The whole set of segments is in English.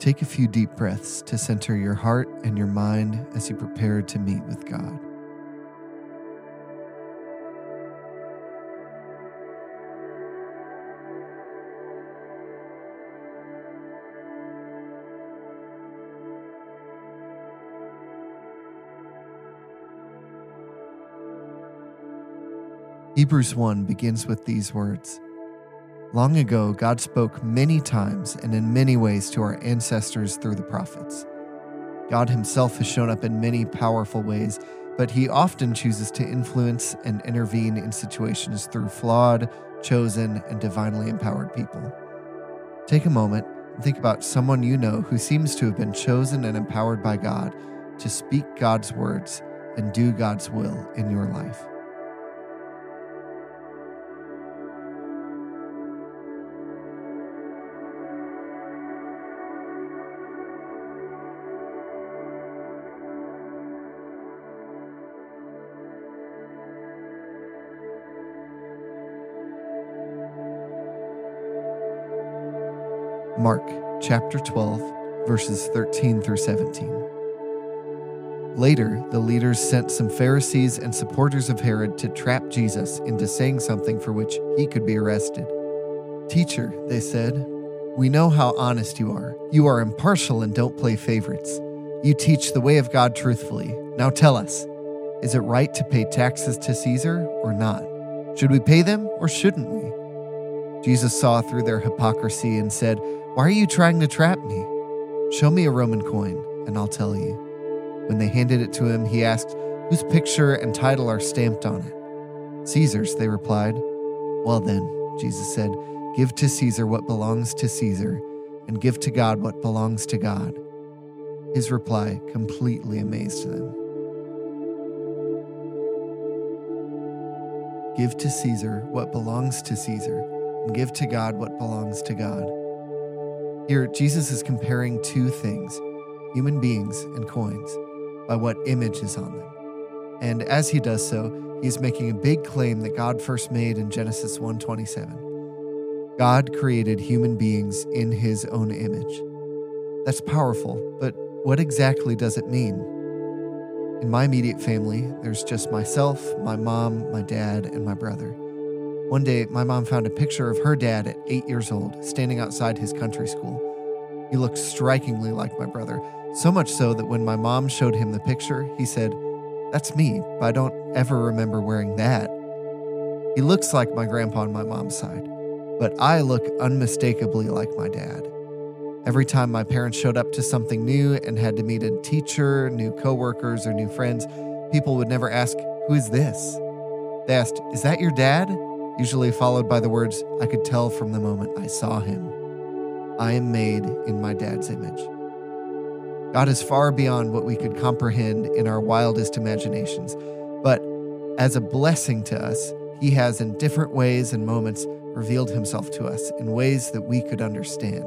Take a few deep breaths to center your heart and your mind as you prepare to meet with God. Hebrews 1 begins with these words Long ago, God spoke many times and in many ways to our ancestors through the prophets. God Himself has shown up in many powerful ways, but He often chooses to influence and intervene in situations through flawed, chosen, and divinely empowered people. Take a moment and think about someone you know who seems to have been chosen and empowered by God to speak God's words and do God's will in your life. Mark chapter 12, verses 13 through 17. Later, the leaders sent some Pharisees and supporters of Herod to trap Jesus into saying something for which he could be arrested. Teacher, they said, we know how honest you are. You are impartial and don't play favorites. You teach the way of God truthfully. Now tell us is it right to pay taxes to Caesar or not? Should we pay them or shouldn't we? Jesus saw through their hypocrisy and said, Why are you trying to trap me? Show me a Roman coin, and I'll tell you. When they handed it to him, he asked, Whose picture and title are stamped on it? Caesar's, they replied. Well then, Jesus said, Give to Caesar what belongs to Caesar, and give to God what belongs to God. His reply completely amazed them. Give to Caesar what belongs to Caesar and give to God what belongs to God. Here, Jesus is comparing two things human beings and coins by what image is on them. And as he does so, he is making a big claim that God first made in Genesis 1:27. God created human beings in his own image. That's powerful, but what exactly does it mean? In my immediate family, there's just myself, my mom, my dad, and my brother. One day, my mom found a picture of her dad at eight years old, standing outside his country school. He looked strikingly like my brother, so much so that when my mom showed him the picture, he said, That's me, but I don't ever remember wearing that. He looks like my grandpa on my mom's side, but I look unmistakably like my dad. Every time my parents showed up to something new and had to meet a teacher, new coworkers, or new friends, people would never ask, Who is this? They asked, Is that your dad? Usually followed by the words, I could tell from the moment I saw him. I am made in my dad's image. God is far beyond what we could comprehend in our wildest imaginations, but as a blessing to us, He has in different ways and moments revealed Himself to us in ways that we could understand.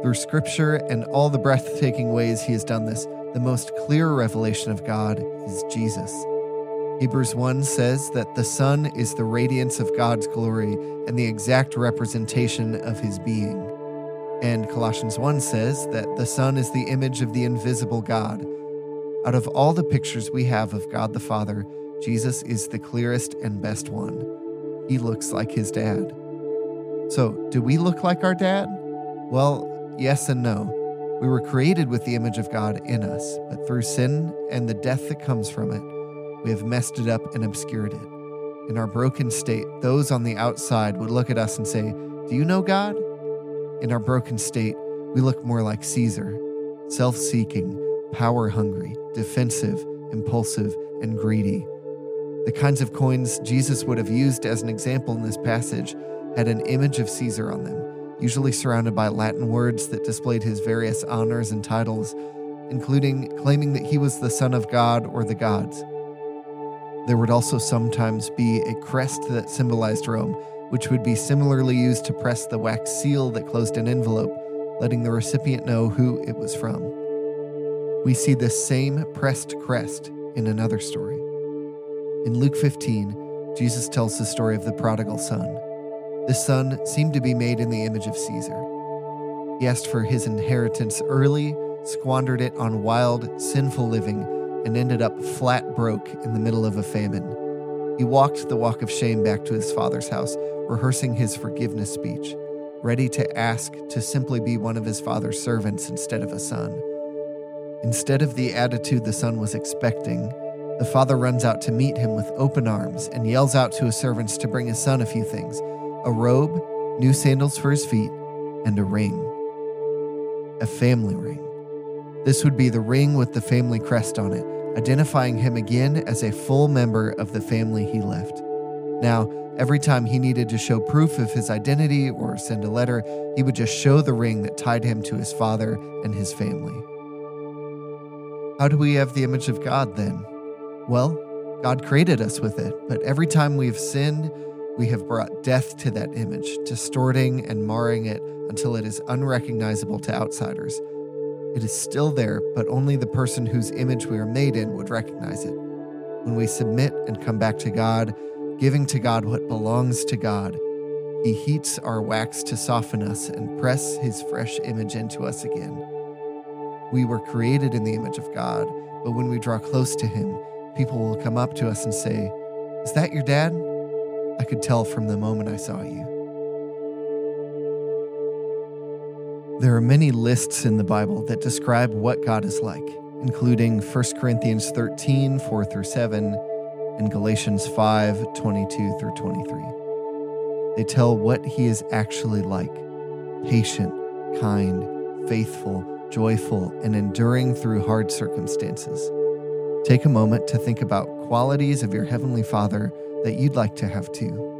Through Scripture and all the breathtaking ways He has done this, the most clear revelation of God is Jesus. Hebrews 1 says that the Son is the radiance of God's glory and the exact representation of his being. And Colossians 1 says that the Son is the image of the invisible God. Out of all the pictures we have of God the Father, Jesus is the clearest and best one. He looks like his dad. So, do we look like our dad? Well, yes and no. We were created with the image of God in us, but through sin and the death that comes from it, we have messed it up and obscured it. In our broken state, those on the outside would look at us and say, Do you know God? In our broken state, we look more like Caesar, self seeking, power hungry, defensive, impulsive, and greedy. The kinds of coins Jesus would have used as an example in this passage had an image of Caesar on them, usually surrounded by Latin words that displayed his various honors and titles, including claiming that he was the Son of God or the gods. There would also sometimes be a crest that symbolized Rome, which would be similarly used to press the wax seal that closed an envelope, letting the recipient know who it was from. We see this same pressed crest in another story. In Luke 15, Jesus tells the story of the prodigal son. The son seemed to be made in the image of Caesar. He asked for his inheritance early, squandered it on wild, sinful living, and ended up flat broke in the middle of a famine. He walked the walk of shame back to his father's house, rehearsing his forgiveness speech, ready to ask to simply be one of his father's servants instead of a son. Instead of the attitude the son was expecting, the father runs out to meet him with open arms and yells out to his servants to bring his son a few things a robe, new sandals for his feet, and a ring. A family ring. This would be the ring with the family crest on it, identifying him again as a full member of the family he left. Now, every time he needed to show proof of his identity or send a letter, he would just show the ring that tied him to his father and his family. How do we have the image of God then? Well, God created us with it, but every time we have sinned, we have brought death to that image, distorting and marring it until it is unrecognizable to outsiders. It is still there, but only the person whose image we are made in would recognize it. When we submit and come back to God, giving to God what belongs to God, He heats our wax to soften us and press His fresh image into us again. We were created in the image of God, but when we draw close to Him, people will come up to us and say, Is that your dad? I could tell from the moment I saw you. There are many lists in the Bible that describe what God is like, including 1 Corinthians 13, 4 through 7, and Galatians 5, 22 through 23. They tell what he is actually like patient, kind, faithful, joyful, and enduring through hard circumstances. Take a moment to think about qualities of your Heavenly Father that you'd like to have too.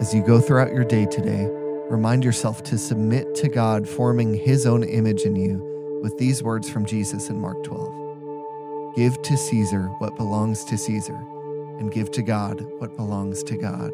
As you go throughout your day today, remind yourself to submit to God forming His own image in you with these words from Jesus in Mark 12 Give to Caesar what belongs to Caesar, and give to God what belongs to God.